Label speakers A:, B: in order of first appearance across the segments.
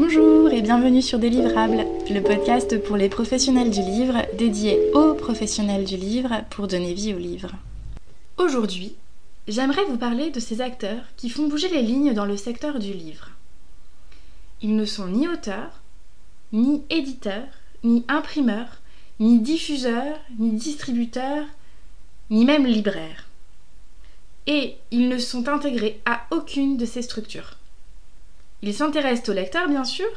A: Bonjour et bienvenue sur Délivrables, le podcast pour les professionnels du livre, dédié aux professionnels du livre pour donner vie au livre. Aujourd'hui, j'aimerais vous parler de ces acteurs qui font bouger les lignes dans le secteur du livre. Ils ne sont ni auteurs, ni éditeurs, ni imprimeurs, ni diffuseurs, ni distributeurs, ni même libraires. Et ils ne sont intégrés à aucune de ces structures. Ils s'intéressent au lecteur, bien sûr,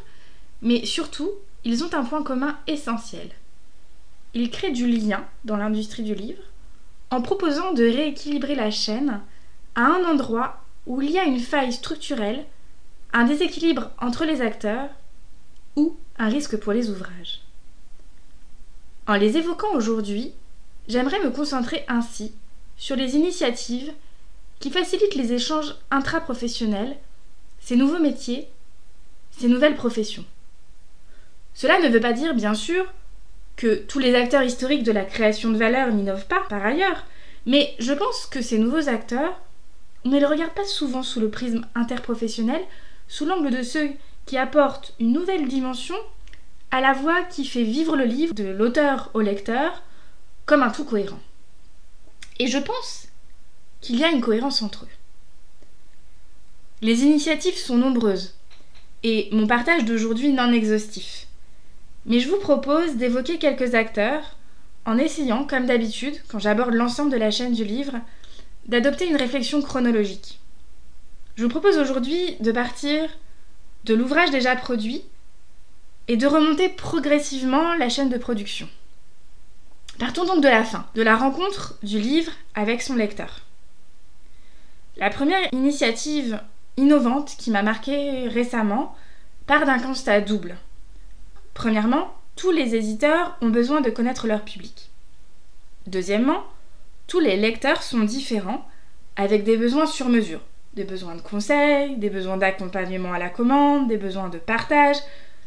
A: mais surtout, ils ont un point commun essentiel. Ils créent du lien dans l'industrie du livre en proposant de rééquilibrer la chaîne à un endroit où il y a une faille structurelle, un déséquilibre entre les acteurs ou un risque pour les ouvrages. En les évoquant aujourd'hui, j'aimerais me concentrer ainsi sur les initiatives qui facilitent les échanges intraprofessionnels ces nouveaux métiers, ces nouvelles professions. Cela ne veut pas dire, bien sûr, que tous les acteurs historiques de la création de valeur n'innovent pas par ailleurs, mais je pense que ces nouveaux acteurs, on ne les regarde pas souvent sous le prisme interprofessionnel, sous l'angle de ceux qui apportent une nouvelle dimension à la voix qui fait vivre le livre de l'auteur au lecteur comme un tout cohérent. Et je pense qu'il y a une cohérence entre eux. Les initiatives sont nombreuses et mon partage d'aujourd'hui non exhaustif. Mais je vous propose d'évoquer quelques acteurs en essayant, comme d'habitude, quand j'aborde l'ensemble de la chaîne du livre, d'adopter une réflexion chronologique. Je vous propose aujourd'hui de partir de l'ouvrage déjà produit et de remonter progressivement la chaîne de production. Partons donc de la fin, de la rencontre du livre avec son lecteur. La première initiative innovante qui m'a marqué récemment part d'un constat double. Premièrement, tous les éditeurs ont besoin de connaître leur public. Deuxièmement, tous les lecteurs sont différents, avec des besoins sur mesure, des besoins de conseils, des besoins d'accompagnement à la commande, des besoins de partage,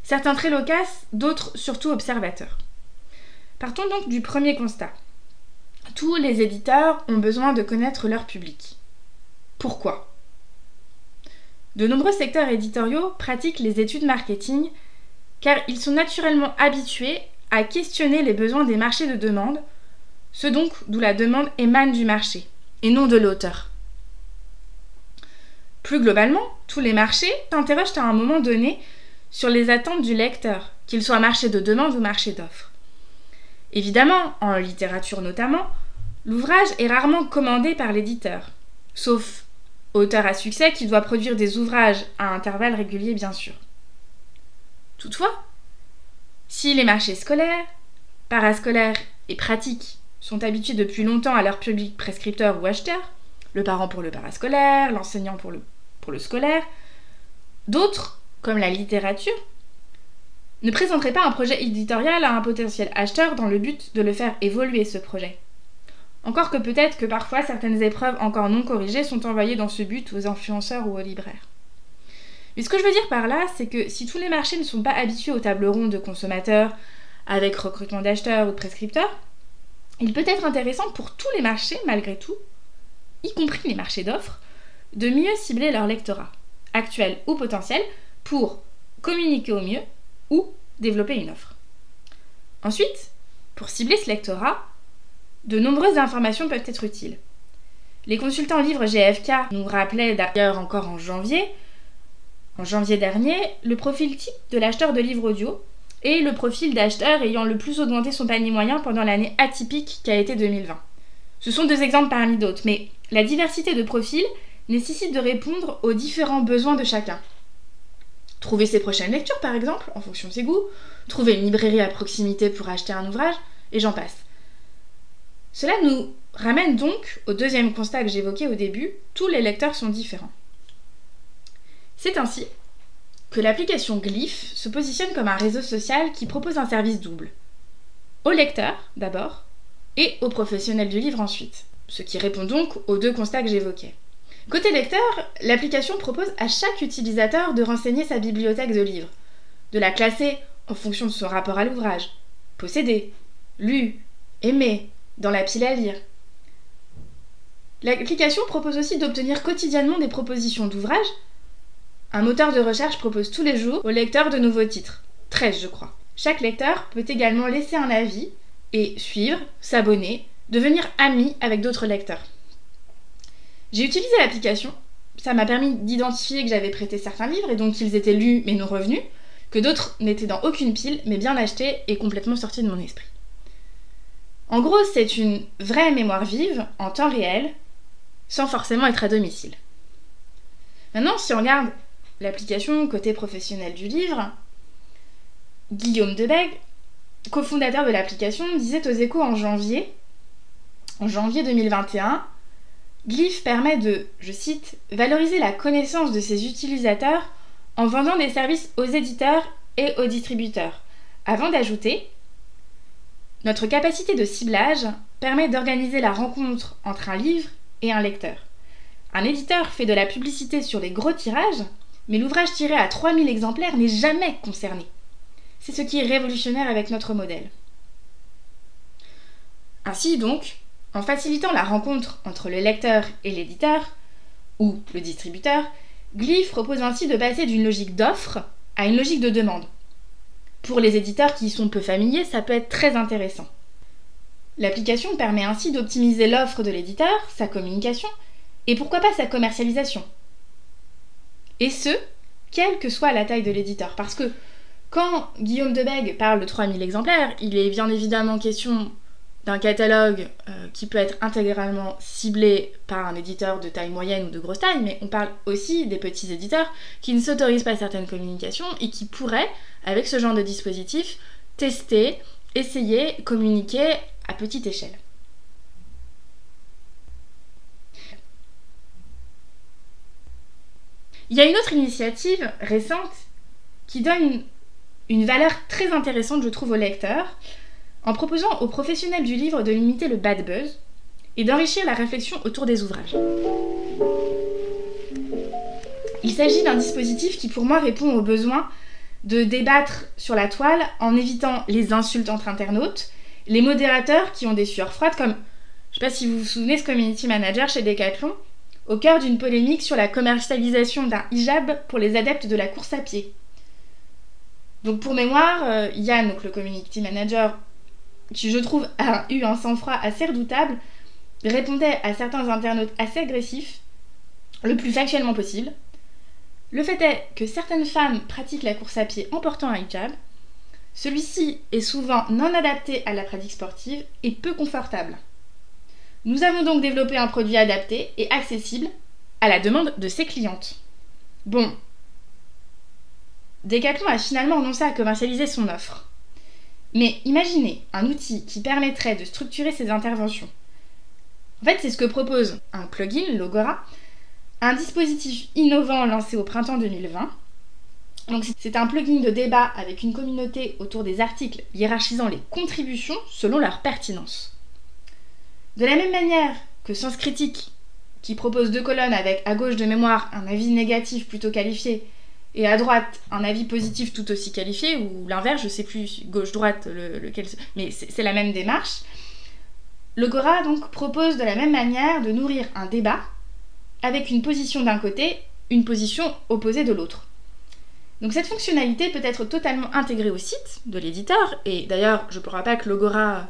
A: certains très loquaces, d'autres surtout observateurs. Partons donc du premier constat. Tous les éditeurs ont besoin de connaître leur public. Pourquoi? De nombreux secteurs éditoriaux pratiquent les études marketing car ils sont naturellement habitués à questionner les besoins des marchés de demande, ce donc d'où la demande émane du marché et non de l'auteur. Plus globalement, tous les marchés s'interrogent à un moment donné sur les attentes du lecteur, qu'il soit marché de demande ou marché d'offres. Évidemment, en littérature notamment, l'ouvrage est rarement commandé par l'éditeur, sauf auteur à succès qui doit produire des ouvrages à intervalles réguliers bien sûr. Toutefois, si les marchés scolaires, parascolaires et pratiques sont habitués depuis longtemps à leur public prescripteur ou acheteur, le parent pour le parascolaire, l'enseignant pour le, pour le scolaire, d'autres, comme la littérature, ne présenteraient pas un projet éditorial à un potentiel acheteur dans le but de le faire évoluer ce projet. Encore que peut-être que parfois certaines épreuves encore non corrigées sont envoyées dans ce but aux influenceurs ou aux libraires. Mais ce que je veux dire par là, c'est que si tous les marchés ne sont pas habitués aux tables rondes de consommateurs avec recrutement d'acheteurs ou de prescripteurs, il peut être intéressant pour tous les marchés, malgré tout, y compris les marchés d'offres, de mieux cibler leur lectorat, actuel ou potentiel, pour communiquer au mieux ou développer une offre. Ensuite, pour cibler ce lectorat, de nombreuses informations peuvent être utiles. Les consultants livres GFK nous rappelaient d'ailleurs encore en janvier, en janvier dernier, le profil type de l'acheteur de livres audio et le profil d'acheteur ayant le plus augmenté son panier moyen pendant l'année atypique qui a été 2020. Ce sont deux exemples parmi d'autres, mais la diversité de profils nécessite de répondre aux différents besoins de chacun. Trouver ses prochaines lectures, par exemple, en fonction de ses goûts, trouver une librairie à proximité pour acheter un ouvrage, et j'en passe. Cela nous ramène donc au deuxième constat que j'évoquais au début, tous les lecteurs sont différents. C'est ainsi que l'application Glyph se positionne comme un réseau social qui propose un service double. Aux lecteurs d'abord et aux professionnels du livre ensuite, ce qui répond donc aux deux constats que j'évoquais. Côté lecteur, l'application propose à chaque utilisateur de renseigner sa bibliothèque de livres, de la classer en fonction de son rapport à l'ouvrage, possédé, lu, aimé, dans la pile à lire. L'application propose aussi d'obtenir quotidiennement des propositions d'ouvrages, Un moteur de recherche propose tous les jours aux lecteurs de nouveaux titres. 13 je crois. Chaque lecteur peut également laisser un avis et suivre, s'abonner, devenir ami avec d'autres lecteurs. J'ai utilisé l'application, ça m'a permis d'identifier que j'avais prêté certains livres et donc qu'ils étaient lus mais non revenus, que d'autres n'étaient dans aucune pile mais bien achetés et complètement sortis de mon esprit. En gros, c'est une vraie mémoire vive, en temps réel, sans forcément être à domicile. Maintenant, si on regarde l'application côté professionnel du livre, Guillaume Debeg, cofondateur de l'application, disait aux échos en janvier, en janvier 2021, Glyph permet de, je cite, valoriser la connaissance de ses utilisateurs en vendant des services aux éditeurs et aux distributeurs, avant d'ajouter Notre capacité de ciblage permet d'organiser la rencontre entre un livre et un lecteur. Un éditeur fait de la publicité sur les gros tirages, mais l'ouvrage tiré à 3000 exemplaires n'est jamais concerné. C'est ce qui est révolutionnaire avec notre modèle. Ainsi donc, en facilitant la rencontre entre le lecteur et l'éditeur, ou le distributeur, Glyph propose ainsi de passer d'une logique d'offre à une logique de demande. Pour les éditeurs qui y sont peu familiers, ça peut être très intéressant. L'application permet ainsi d'optimiser l'offre de l'éditeur, sa communication, et pourquoi pas sa commercialisation. Et ce, quelle que soit la taille de l'éditeur. Parce que quand Guillaume Debeg parle de 3000 exemplaires, il est bien évidemment question d'un catalogue euh, qui peut être intégralement ciblé par un éditeur de taille moyenne ou de grosse taille, mais on parle aussi des petits éditeurs qui ne s'autorisent pas certaines communications et qui pourraient, avec ce genre de dispositif, tester, essayer, communiquer à petite échelle. Il y a une autre initiative récente qui donne une, valeur très intéressante, je trouve, aux lecteurs, en proposant aux professionnels du livre de limiter le bad buzz et d'enrichir la réflexion autour des ouvrages. Il s'agit d'un dispositif qui pour moi répond au besoin de débattre sur la toile en évitant les insultes entre internautes, les modérateurs qui ont des sueurs froides comme, je sais pas si vous vous souvenez, ce community manager chez Decathlon, au cœur d'une polémique sur la commercialisation d'un hijab pour les adeptes de la course à pied. Donc pour mémoire, euh, Yann, le community manager, qui je trouve a eu un sang-froid assez redoutable, répondait à certains internautes assez agressifs, le plus factuellement possible. Le fait est que certaines femmes pratiquent la course à pied en portant un hijab. Celui-ci est souvent non adapté à la pratique sportive et peu confortable. Nous avons donc développé un produit adapté et accessible à la demande de ses clientes. Bon. Decathlon a finalement renoncé à commercialiser son offre. Mais imaginez un outil qui permettrait de structurer ses interventions. En fait, c'est ce que propose un plugin, Logora, un dispositif innovant lancé au printemps 2020. Donc c'est un plugin de débat avec une communauté autour des articles hiérarchisant les contributions selon leur pertinence. De la même manière que Sens Critique, qui propose deux colonnes avec à gauche de mémoire un avis négatif plutôt qualifié et à droite un avis positif tout aussi qualifié, ou l'inverse, je sais plus, gauche-droite, lequel. Mais c'est la même démarche. Le Gora donc propose de la même manière de nourrir un débat avec une position d'un côté, une position opposée de l'autre. Donc cette fonctionnalité peut être totalement intégrée au site de l'éditeur, et d'ailleurs je ne pourrais pas que Logora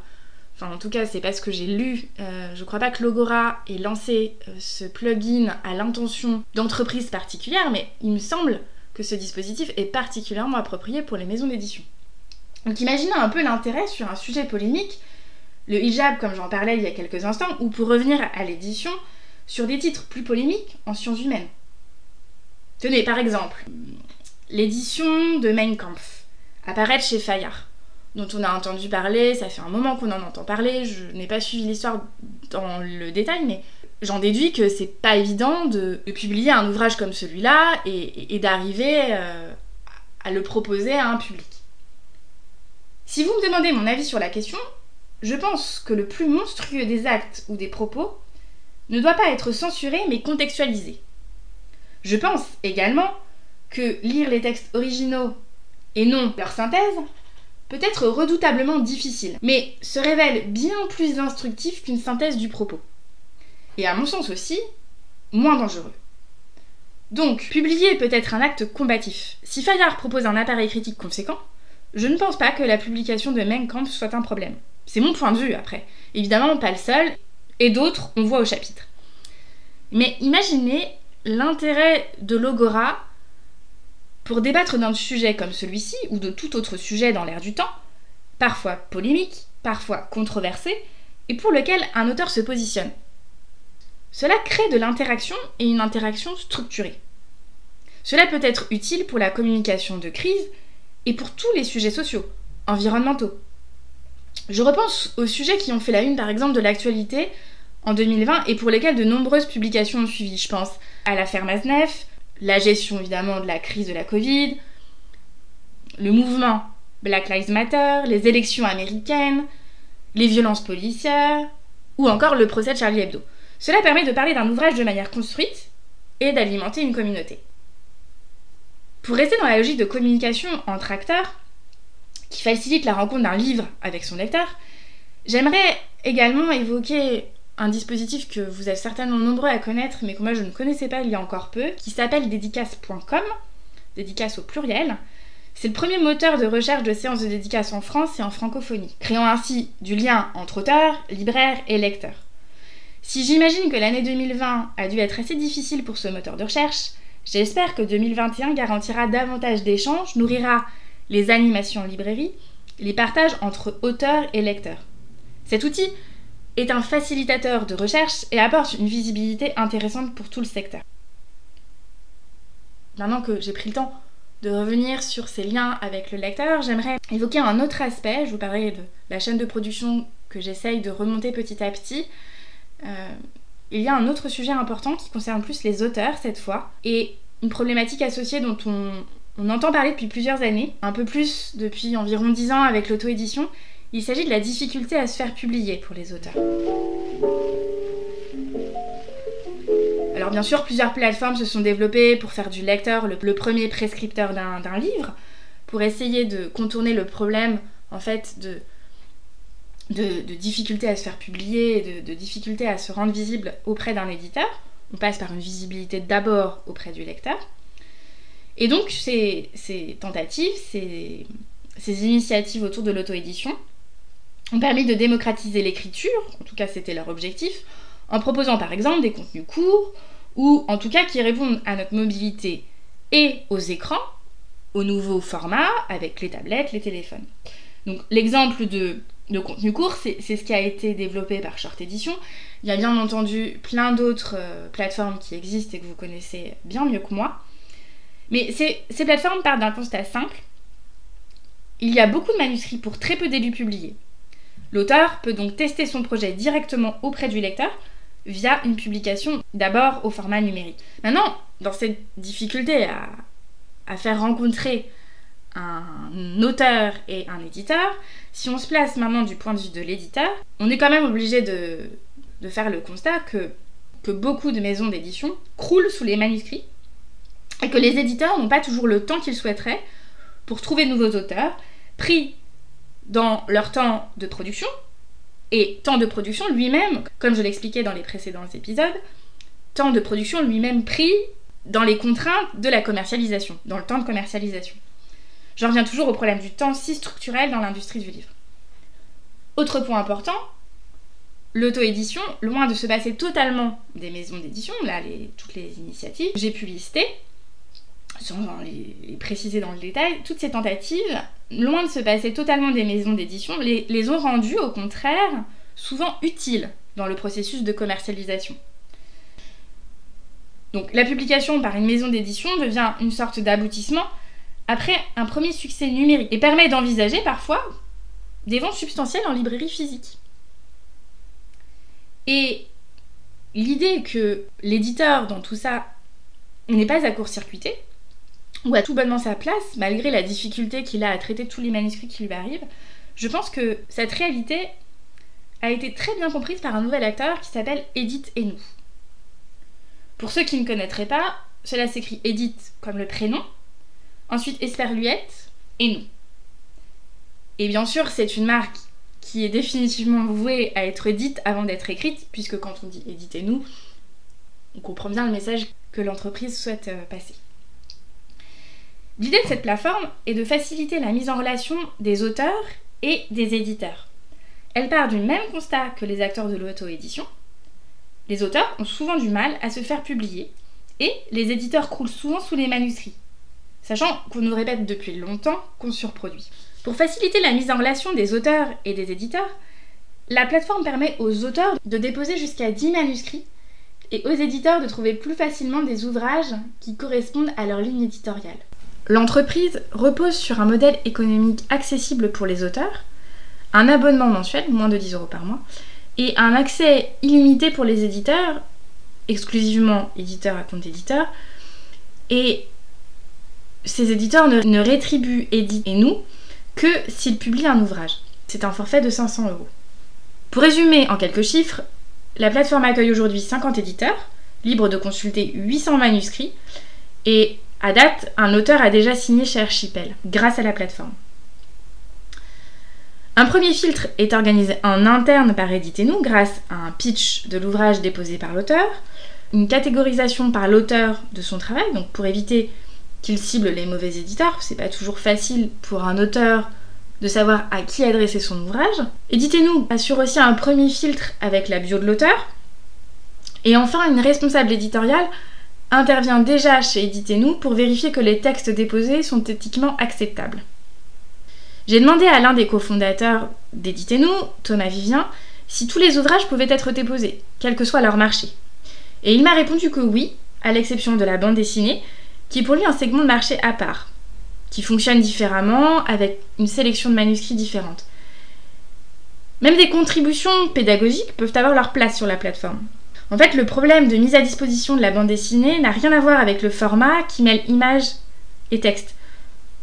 A: Enfin, en tout cas, c'est parce que j'ai lu. Euh, je crois pas que Logora ait lancé euh, ce plugin à l'intention d'entreprises particulières, mais il me semble que ce dispositif est particulièrement approprié pour les maisons d'édition. Donc imaginez un peu l'intérêt sur un sujet polémique, le hijab comme j'en parlais il y a quelques instants, ou pour revenir à l'édition, sur des titres plus polémiques en sciences humaines. Tenez, par exemple, l'édition de Mein Kampf, apparaître chez Fayard dont on a entendu parler, ça fait un moment qu'on en entend parler, je n'ai pas suivi l'histoire dans le détail, mais j'en déduis que c'est pas évident de, publier un ouvrage comme celui-là et, d'arriver euh, à le proposer à un public. Si vous me demandez mon avis sur la question, je pense que le plus monstrueux des actes ou des propos ne doit pas être censuré mais contextualisé. Je pense également que lire les textes originaux et non leur synthèse peut être redoutablement difficile, mais se révèle bien plus instructif qu'une synthèse du propos. Et à mon sens aussi, moins dangereux. Donc, publier peut être un acte combatif. Si Fayard propose un appareil critique conséquent, je ne pense pas que la publication de Mein Kampf soit un problème. C'est mon point de vue après. Évidemment, pas le seul, et d'autres, on voit au chapitre. Mais imaginez l'intérêt de l'Ogora pour débattre d'un sujet comme celui-ci, ou de tout autre sujet dans l'air du temps, parfois polémique, parfois controversé, et pour lequel un auteur se positionne. Cela crée de l'interaction et une interaction structurée. Cela peut être utile pour la communication de crise et pour tous les sujets sociaux, environnementaux. Je repense aux sujets qui ont fait la une par exemple de l'actualité en 2020 et pour lesquels de nombreuses publications ont suivi. Je pense à l'affaire Maznef, la gestion évidemment de la crise de la Covid, le mouvement Black Lives Matter, les élections américaines, les violences policières ou encore le procès de Charlie Hebdo. Cela permet de parler d'un ouvrage de manière construite et d'alimenter une communauté. Pour rester dans la logique de communication entre acteurs, qui facilite la rencontre d'un livre avec son lecteur, j'aimerais également évoquer un dispositif que vous êtes certainement nombreux à connaître, mais que moi je ne connaissais pas il y a encore peu, qui s'appelle dédicace.com, dédicace au pluriel. C'est le premier moteur de recherche de séances de dédicace en France et en francophonie, créant ainsi du lien entre auteurs, libraires et lecteurs. Si j'imagine que l'année 2020 a dû être assez difficile pour ce moteur de recherche, j'espère que 2021 garantira davantage d'échanges, nourrira les animations en librairie, les partages entre auteurs et lecteurs. Cet outil est un facilitateur de recherche et apporte une visibilité intéressante pour tout le secteur. Maintenant que j'ai pris le temps de revenir sur ces liens avec le lecteur, j'aimerais évoquer un autre aspect. Je vous parlerai de la chaîne de production que j'essaye de remonter petit à petit. Euh, il y a un autre sujet important qui concerne plus les auteurs cette fois, et une problématique associée dont on, entend parler depuis plusieurs années, un peu plus depuis environ 10 ans avec l'auto-édition, il s'agit de la difficulté à se faire publier pour les auteurs. Alors bien sûr, plusieurs plateformes se sont développées pour faire du lecteur le, premier prescripteur d'un livre, pour essayer de contourner le problème en fait de, de, difficulté à se faire publier, de, de difficulté à se rendre visible auprès d'un éditeur. On passe par une visibilité d'abord auprès du lecteur. Et donc ces, ces tentatives, ces, ces initiatives autour de l'auto-édition, ont permis de démocratiser l'écriture, en tout cas c'était leur objectif, en proposant par exemple des contenus courts, ou en tout cas qui répondent à notre mobilité et aux écrans, aux nouveaux formats avec les tablettes, les téléphones. Donc l'exemple de, de contenu court, c'est ce qui a été développé par Short Edition. Il y a bien entendu plein d'autres euh, plateformes qui existent et que vous connaissez bien mieux que moi. Mais ces, ces plateformes partent d'un constat simple. Il y a beaucoup de manuscrits pour très peu d'élus publiés. L'auteur peut donc tester son projet directement auprès du lecteur via une publication d'abord au format numérique. Maintenant, dans cette difficulté à, faire rencontrer un auteur et un éditeur, si on se place maintenant du point de vue de l'éditeur, on est quand même obligé de, faire le constat que, que beaucoup de maisons d'édition croulent sous les manuscrits et que les éditeurs n'ont pas toujours le temps qu'ils souhaiteraient pour trouver de nouveaux auteurs, pris dans leur temps de production, et temps de production lui-même, comme je l'expliquais dans les précédents épisodes, temps de production lui-même pris dans les contraintes de la commercialisation, dans le temps de commercialisation. J'en reviens toujours au problème du temps si structurel dans l'industrie du livre. Autre point important, l'auto-édition, loin de se passer totalement des maisons d'édition, là toutes les initiatives, j'ai pu lister, sans les, préciser dans le détail, toutes ces tentatives, loin de se passer totalement des maisons d'édition, les ont rendues au contraire souvent utiles dans le processus de commercialisation. Donc la publication par une maison d'édition devient une sorte d'aboutissement après un premier succès numérique et permet d'envisager parfois des ventes substantielles en librairie physique. Et l'idée que l'éditeur dans tout ça n'est pas à court-circuiter, ou à tout bonnement sa place, malgré la difficulté qu'il a à traiter tous les manuscrits qui lui arrivent, je pense que cette réalité a été très bien comprise par un nouvel acteur qui s'appelle Edith et nous. Pour ceux qui ne connaîtraient pas, cela s'écrit Edith comme le prénom, ensuite Esperluette et nous. Et bien sûr, c'est une marque qui est définitivement vouée à être dite avant d'être écrite, puisque quand on dit Edith et nous, on comprend bien le message que l'entreprise souhaite euh, passer. L'idée de cette plateforme est de faciliter la mise en relation des auteurs et des éditeurs. Elle part du même constat que les acteurs de l'auto-édition. Les auteurs ont souvent du mal à se faire publier et les éditeurs croulent souvent sous les manuscrits, sachant qu'on nous répète depuis longtemps qu'on surproduit. Pour faciliter la mise en relation des auteurs et des éditeurs, la plateforme permet aux auteurs de déposer jusqu'à 10 manuscrits et aux éditeurs de trouver plus facilement des ouvrages qui correspondent à leur ligne éditoriale. L'entreprise repose sur un modèle économique accessible pour les auteurs, un abonnement mensuel, moins de 10 euros par mois, et un accès illimité pour les éditeurs, exclusivement éditeurs à compte éditeur, et ces éditeurs ne, rétribuent Edith et nous que s'ils publient un ouvrage. C'est un forfait de 500 euros. Pour résumer en quelques chiffres, la plateforme accueille aujourd'hui 50 éditeurs, libres de consulter 800 manuscrits, et à date, un auteur a déjà signé chez Archipel, grâce à la plateforme. Un premier filtre est organisé en interne par Éditez-nous grâce à un pitch de l'ouvrage déposé par l'auteur, une catégorisation par l'auteur de son travail, donc pour éviter qu'il cible les mauvais éditeurs, c'est pas toujours facile pour un auteur de savoir à qui adresser son ouvrage. Éditez-nous assure aussi un premier filtre avec la bio de l'auteur. Et enfin, une responsable éditoriale intervient déjà chez Éditez-nous pour vérifier que les textes déposés sont éthiquement acceptables. J'ai demandé à l'un des cofondateurs d'Éditez-nous, Thomas Vivien, si tous les ouvrages pouvaient être déposés, quel que soit leur marché. Et il m'a répondu que oui, à l'exception de la bande dessinée, qui est pour lui un segment de marché à part qui fonctionnent différemment avec une sélection de manuscrits différentes. Même des contributions pédagogiques peuvent avoir leur place sur la plateforme. En fait, le problème de mise à disposition de la bande dessinée n'a rien à voir avec le format qui mêle images et texte.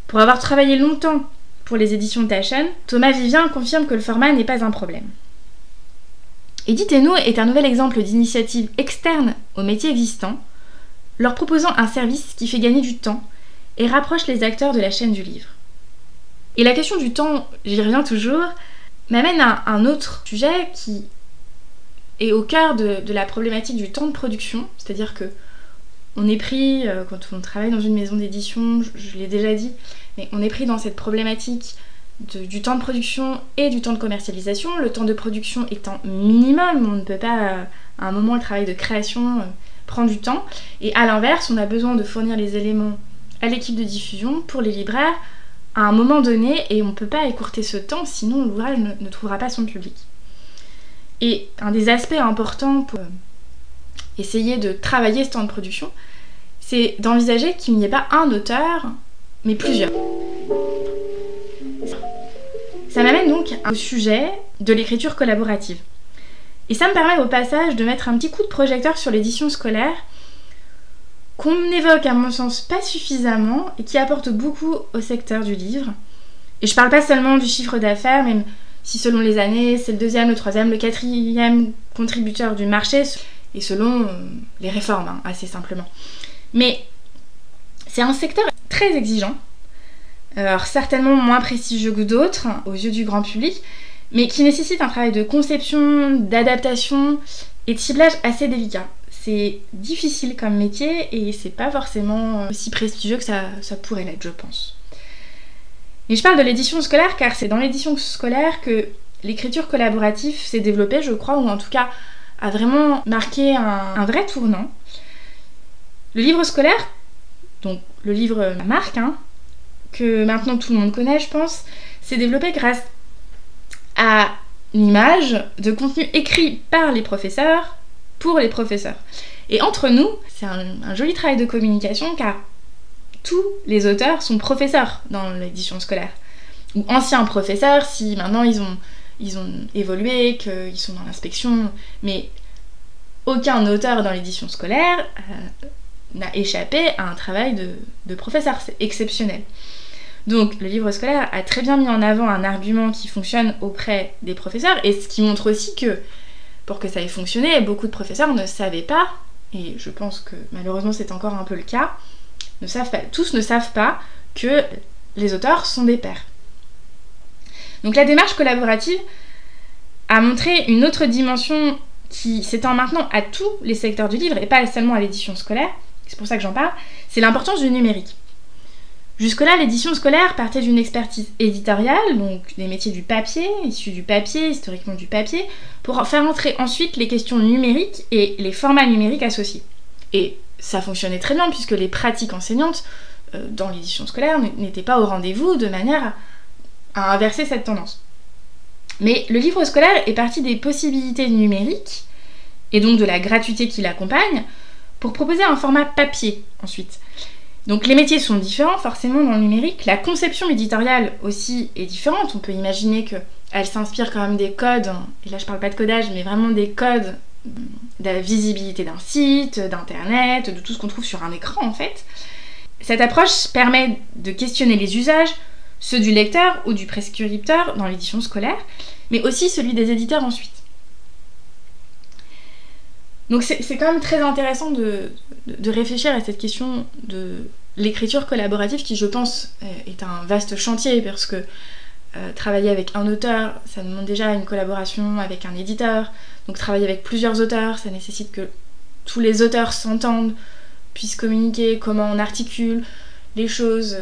A: Pour avoir travaillé longtemps pour les éditions Taschen, Thomas Vivien confirme que le format n'est pas un problème. Éditez-nous est un nouvel exemple d'initiative externe aux métiers existants, leur proposant un service qui fait gagner du temps et rapproche les acteurs de la chaîne du livre. Et la question du temps, j'y reviens toujours, m'amène à un autre sujet qui est au cœur de, la problématique du temps de production, c'est-à-dire que on est pris, euh, quand on travaille dans une maison d'édition, je, l'ai déjà dit, mais on est pris dans cette problématique du temps de production et du temps de commercialisation. Le temps de production étant minimum, on ne peut pas, euh, à un moment, le travail de création euh, prend du temps. Et à l'inverse, on a besoin de fournir les éléments à l'équipe de diffusion pour les libraires à un moment donné et on ne peut pas écourter ce temps sinon l'ouvrage ne, trouvera pas son public. Et un des aspects importants pour euh, essayer de travailler ce temps de production, c'est d'envisager qu'il n'y ait pas un auteur, mais plusieurs. Ça m'amène donc au sujet de l'écriture collaborative. Et ça me permet au passage de mettre un petit coup de projecteur sur l'édition scolaire qu'on évoque à mon sens pas suffisamment et qui apporte beaucoup au secteur du livre. Et je parle pas seulement du chiffre d'affaires, même si selon les années c'est le deuxième, le troisième, le quatrième contributeur du marché, et selon euh, les réformes, hein, assez simplement. Mais c'est un secteur très exigeant, alors certainement moins prestigieux que d'autres aux yeux du grand public, mais qui nécessite un travail de conception, d'adaptation et de ciblage assez délicat c'est difficile comme métier et c'est pas forcément aussi prestigieux que ça, pourrait l'être, je pense. Et je parle de l'édition scolaire car c'est dans l'édition scolaire que l'écriture collaborative s'est développée, je crois, ou en tout cas a vraiment marqué un, vrai tournant. Le livre scolaire, donc le livre marque, hein, que maintenant tout le monde connaît, je pense, s'est développé grâce à une image de contenu écrit par les professeurs pour les professeurs. Et entre nous, c'est un, joli travail de communication car tous les auteurs sont professeurs dans l'édition scolaire. Ou anciens professeurs si maintenant ils ont, ils ont évolué, qu'ils sont dans l'inspection. Mais aucun auteur dans l'édition scolaire euh, n'a échappé à un travail de, de professeur. C'est exceptionnel. Donc le livre scolaire a très bien mis en avant un argument qui fonctionne auprès des professeurs et ce qui montre aussi que pour que ça ait fonctionné, beaucoup de professeurs ne savaient pas, et je pense que malheureusement c'est encore un peu le cas, ne savent pas, tous ne savent pas que les auteurs sont des pairs. Donc la démarche collaborative a montré une autre dimension qui s'étend maintenant à tous les secteurs du livre et pas seulement à l'édition scolaire, c'est pour ça que j'en parle, c'est l'importance du numérique. Jusque-là, l'édition scolaire partait d'une expertise éditoriale, donc des métiers du papier, issus du papier, historiquement du papier, pour faire entrer ensuite les questions numériques et les formats numériques associés. Et ça fonctionnait très bien puisque les pratiques enseignantes euh, dans l'édition scolaire n'étaient pas au rendez-vous de manière à inverser cette tendance. Mais le livre scolaire est parti des possibilités numériques et donc de la gratuité qui l'accompagne pour proposer un format papier ensuite. Donc les métiers sont différents forcément dans le numérique, la conception éditoriale aussi est différente, on peut imaginer qu'elle s'inspire quand même des codes, et là je parle pas de codage, mais vraiment des codes de la visibilité d'un site, d'internet, de tout ce qu'on trouve sur un écran en fait. Cette approche permet de questionner les usages, ceux du lecteur ou du prescripteur dans l'édition scolaire, mais aussi celui des éditeurs ensuite. Donc c'est quand même très intéressant de, réfléchir à cette question de l'écriture collaborative qui je pense est un vaste chantier parce que euh, travailler avec un auteur, ça demande déjà une collaboration avec un éditeur. Donc travailler avec plusieurs auteurs, ça nécessite que tous les auteurs s'entendent, puissent communiquer, comment on articule les choses.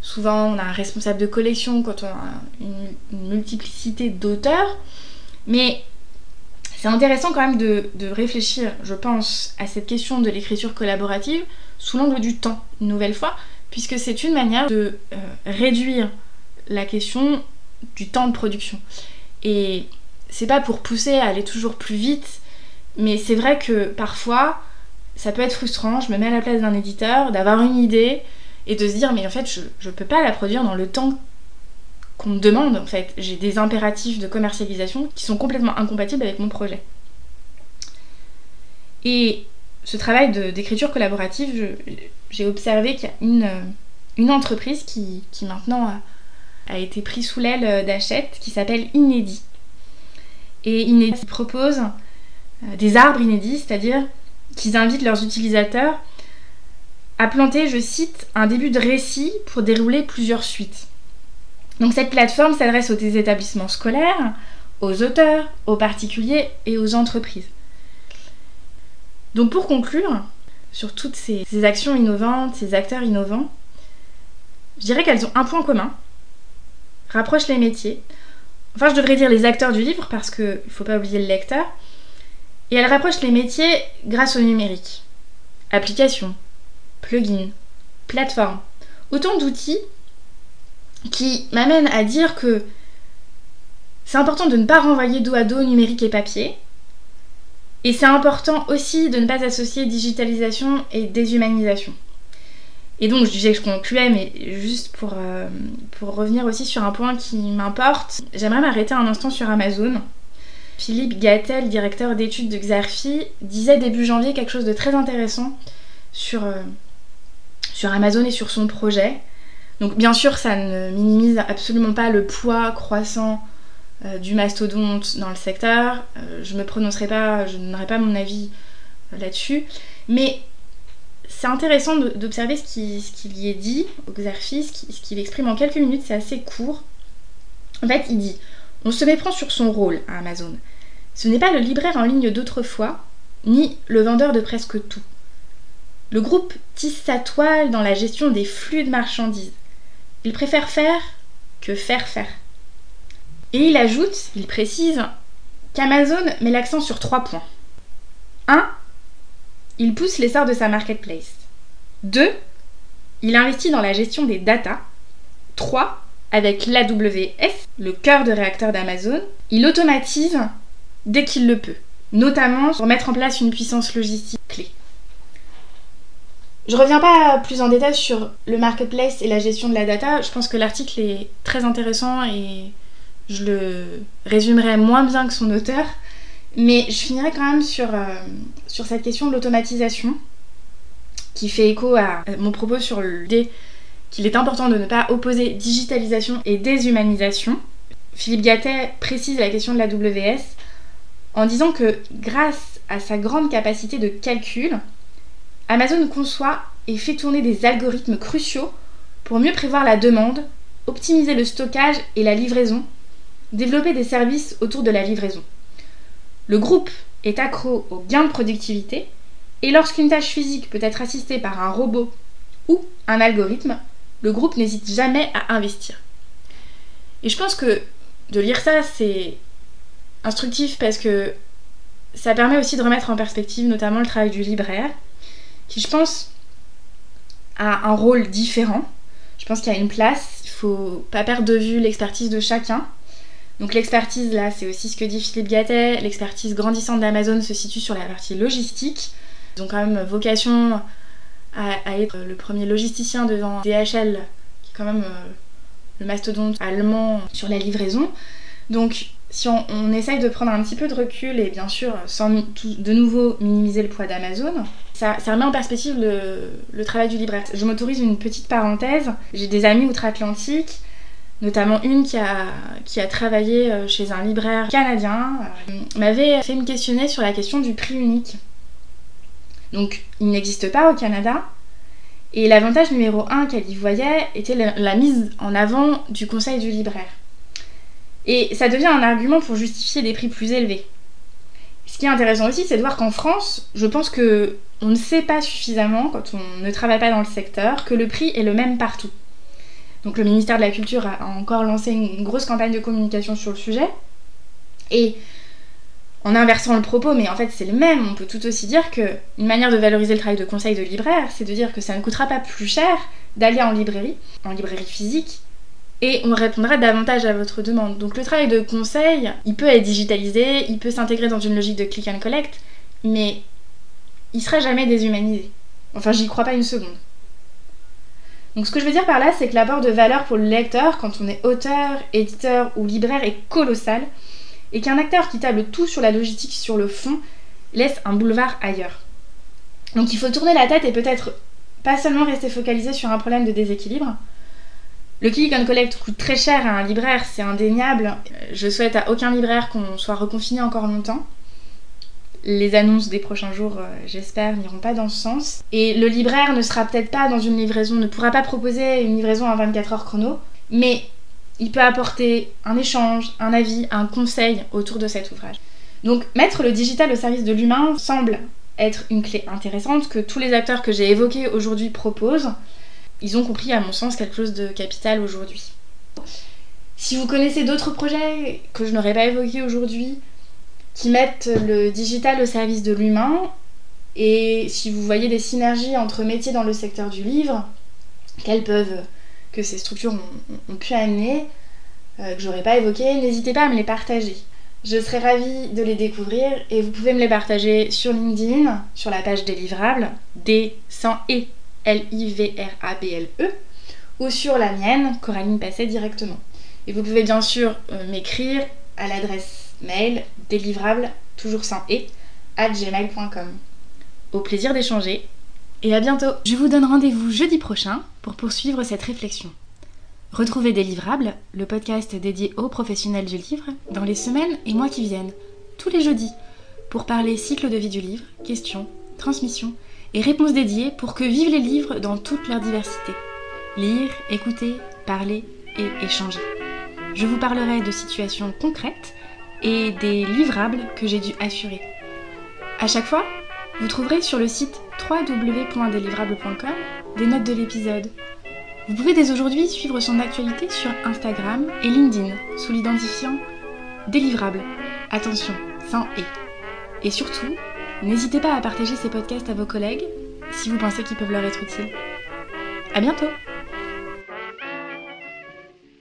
A: Souvent on a un responsable de collection quand on a une multiplicité d'auteurs. Mais c'est intéressant quand même de, réfléchir, je pense, à cette question de l'écriture collaborative sous l'angle du temps, une nouvelle fois, puisque c'est une manière de euh, réduire la question du temps de production. Et c'est pas pour pousser à aller toujours plus vite, mais c'est vrai que parfois, ça peut être frustrant, je me mets à la place d'un éditeur, d'avoir une idée et de se dire mais en fait je, je peux pas la produire dans le temps qu'on me demande en fait. J'ai des impératifs de commercialisation qui sont complètement incompatibles avec mon projet. Et ce travail d'écriture collaborative, j'ai observé qu'il y a une, entreprise qui, maintenant a, été prise sous l'aile d'Achète qui s'appelle Inédit. Et Inédit propose euh, des arbres inédits, c'est-à-dire qu'ils invitent leurs utilisateurs à planter, je cite, un début de récit pour dérouler plusieurs suites. Donc cette plateforme s'adresse aux établissements scolaires, aux auteurs, aux particuliers et aux entreprises. Donc pour conclure, sur toutes ces, actions innovantes, ces acteurs innovants, je dirais qu'elles ont un point commun, rapprochent les métiers, enfin je devrais dire les acteurs du livre parce qu'il ne faut pas oublier le lecteur, et elles rapprochent les métiers grâce au numérique. Applications, plugins, plateformes, autant d'outils qui m'amène à dire que c'est important de ne pas renvoyer dos à dos numérique et papier. Et c'est important aussi de ne pas associer digitalisation et déshumanisation. Et donc, je disais que je concluais, mais juste pour, euh, pour revenir aussi sur un point qui m'importe, j'aimerais m'arrêter un instant sur Amazon. Philippe Gattel, directeur d'études de Xerfi, disait début janvier quelque chose de très intéressant sur, euh, sur Amazon et sur son projet. Donc bien sûr, ça ne minimise absolument pas le poids croissant euh, du mastodonte dans le secteur. Euh, je ne me prononcerai pas, je ne donnerai pas mon avis euh, là-dessus. Mais c'est intéressant d'observer ce qu'il y est dit au Xerfi, ce qu'il exprime en quelques minutes, c'est assez court. En fait, il dit On se méprend sur son rôle à Amazon. Ce n'est pas le libraire en ligne d'autrefois, ni le vendeur de presque tout. Le groupe tisse sa toile dans la gestion des flux de marchandises. Il préfère faire que faire faire. Et il ajoute, il précise, qu'Amazon met l'accent sur trois points. 1. Il pousse l'essor de sa marketplace. 2. Il investit dans la gestion des data. 3. Avec l'AWS, le cœur de réacteur d'Amazon, il automatise dès qu'il le peut, notamment pour mettre en place une puissance logistique clé. Je reviens pas plus en détail sur le marketplace et la gestion de la data. Je pense que l'article est très intéressant et je le résumerai moins bien que son auteur. Mais je finirai quand même sur, euh, cette question de l'automatisation qui fait écho à mon propos sur l'idée qu'il est important de ne pas opposer digitalisation et déshumanisation. Philippe Gattet précise la question de la WS en disant que grâce à sa grande capacité de calcul, Amazon conçoit et fait tourner des algorithmes cruciaux pour mieux prévoir la demande, optimiser le stockage et la livraison, développer des services autour de la livraison. Le groupe est accro aux gains de productivité Et lorsqu'une tâche physique peut être assistée par un robot ou un algorithme, le groupe n'hésite jamais à investir. Et je pense que de lire ça, c'est instructif parce que ça permet aussi de remettre en perspective notamment le travail du libraire, qui je pense a un rôle différent. Je pense qu'il y a une place, il faut pas perdre de vue l'expertise de chacun. Donc l'expertise là, c'est aussi ce que dit Philippe Gattet, l'expertise grandissante d'Amazon se situe sur la partie logistique. Ils ont quand même vocation à, être le premier logisticien devant DHL, qui est quand même euh, le mastodonte allemand sur la livraison. Donc si on, essaye de prendre un petit peu de recul et bien sûr sans de nouveau minimiser le poids d'Amazon, ça, remet en perspective le, travail du libraire. Je m'autorise une petite parenthèse. J'ai des amis outre-Atlantique, notamment une qui a, travaillé euh, chez un libraire canadien, euh, m'avait fait me questionner sur la question du prix unique. Donc il n'existe pas au Canada. Et l'avantage numéro un qu'elle y voyait était la mise en avant du conseil du libraire. Et ça devient un argument pour justifier des prix plus élevés. Ce qui est intéressant aussi, c'est de voir qu'en France, je pense que on ne sait pas suffisamment, quand on ne travaille pas dans le secteur, que le prix est le même partout. Donc le ministère de la Culture a encore lancé une grosse campagne de communication sur le sujet. Et en inversant le propos, mais en fait c'est le même, on peut tout aussi dire que une manière de valoriser le travail de conseil de libraire, c'est de dire que ça ne coûtera pas plus cher d'aller en librairie, en librairie physique, et on répondra davantage à votre demande. Donc le travail de conseil, il peut être digitalisé, il peut s'intégrer dans une logique de click and collect, mais il sera jamais déshumanisé. Enfin, j'y crois pas une seconde. Donc ce que je veux dire par là, c'est que l'apport de valeur pour le lecteur, quand on est auteur, éditeur ou libraire, est colossal, et qu'un acteur qui table tout sur la logistique, sur le fond, laisse un boulevard ailleurs. Donc il faut tourner la tête et peut-être pas seulement rester focalisé sur un problème de déséquilibre, le click and collect coûte très cher à un libraire, c'est indéniable. Je souhaite à aucun libraire qu'on soit reconfiné encore longtemps. Les annonces des prochains jours, euh, j'espère, n'iront pas dans ce sens. Et le libraire ne sera peut-être pas dans une livraison, ne pourra pas proposer une livraison à 24 heures chrono, mais il peut apporter un échange, un avis, un conseil autour de cet ouvrage. Donc mettre le digital au service de l'humain semble être une clé intéressante que tous les acteurs que j'ai évoqués aujourd'hui proposent ils ont compris, à mon sens, quelque chose de capital aujourd'hui. Si vous connaissez d'autres projets que je n'aurais pas évoqués aujourd'hui, qui mettent le digital au service de l'humain, et si vous voyez des synergies entre métiers dans le secteur du livre, qu'elles peuvent, que ces structures ont, pu amener, euh, que j'aurais pas évoqué, n'hésitez pas à me les partager. Je serais ravie de les découvrir et vous pouvez me les partager sur LinkedIn, sur la page des livrables, D 100 et L-I-V-R-A-B-L-E, ou sur la mienne, Coraline Passet directement. Et vous pouvez bien sûr euh, m'écrire à l'adresse mail délivrable, toujours sans et, at gmail.com. Au plaisir d'échanger et à bientôt. Je vous donne rendez-vous jeudi prochain pour poursuivre cette réflexion. Retrouvez Délivrable, le podcast dédié aux professionnels du livre, dans les semaines et mois qui viennent, tous les jeudis, pour parler cycle de vie du livre, questions, transmission et réponses dédiées pour que vivent les livres dans toute leur diversité. Lire, écouter, parler et échanger. Je vous parlerai de situations concrètes et des livrables que j'ai dû assurer. À chaque fois, vous trouverez sur le site www.delivrable.com des notes de l'épisode. Vous pouvez dès aujourd'hui suivre son actualité sur Instagram et LinkedIn sous l'identifiant Délivrable. Attention, sans et. Et surtout, N'hésitez pas à partager ces podcasts à vos collègues si vous pensez qu'ils peuvent leur être utiles. À bientôt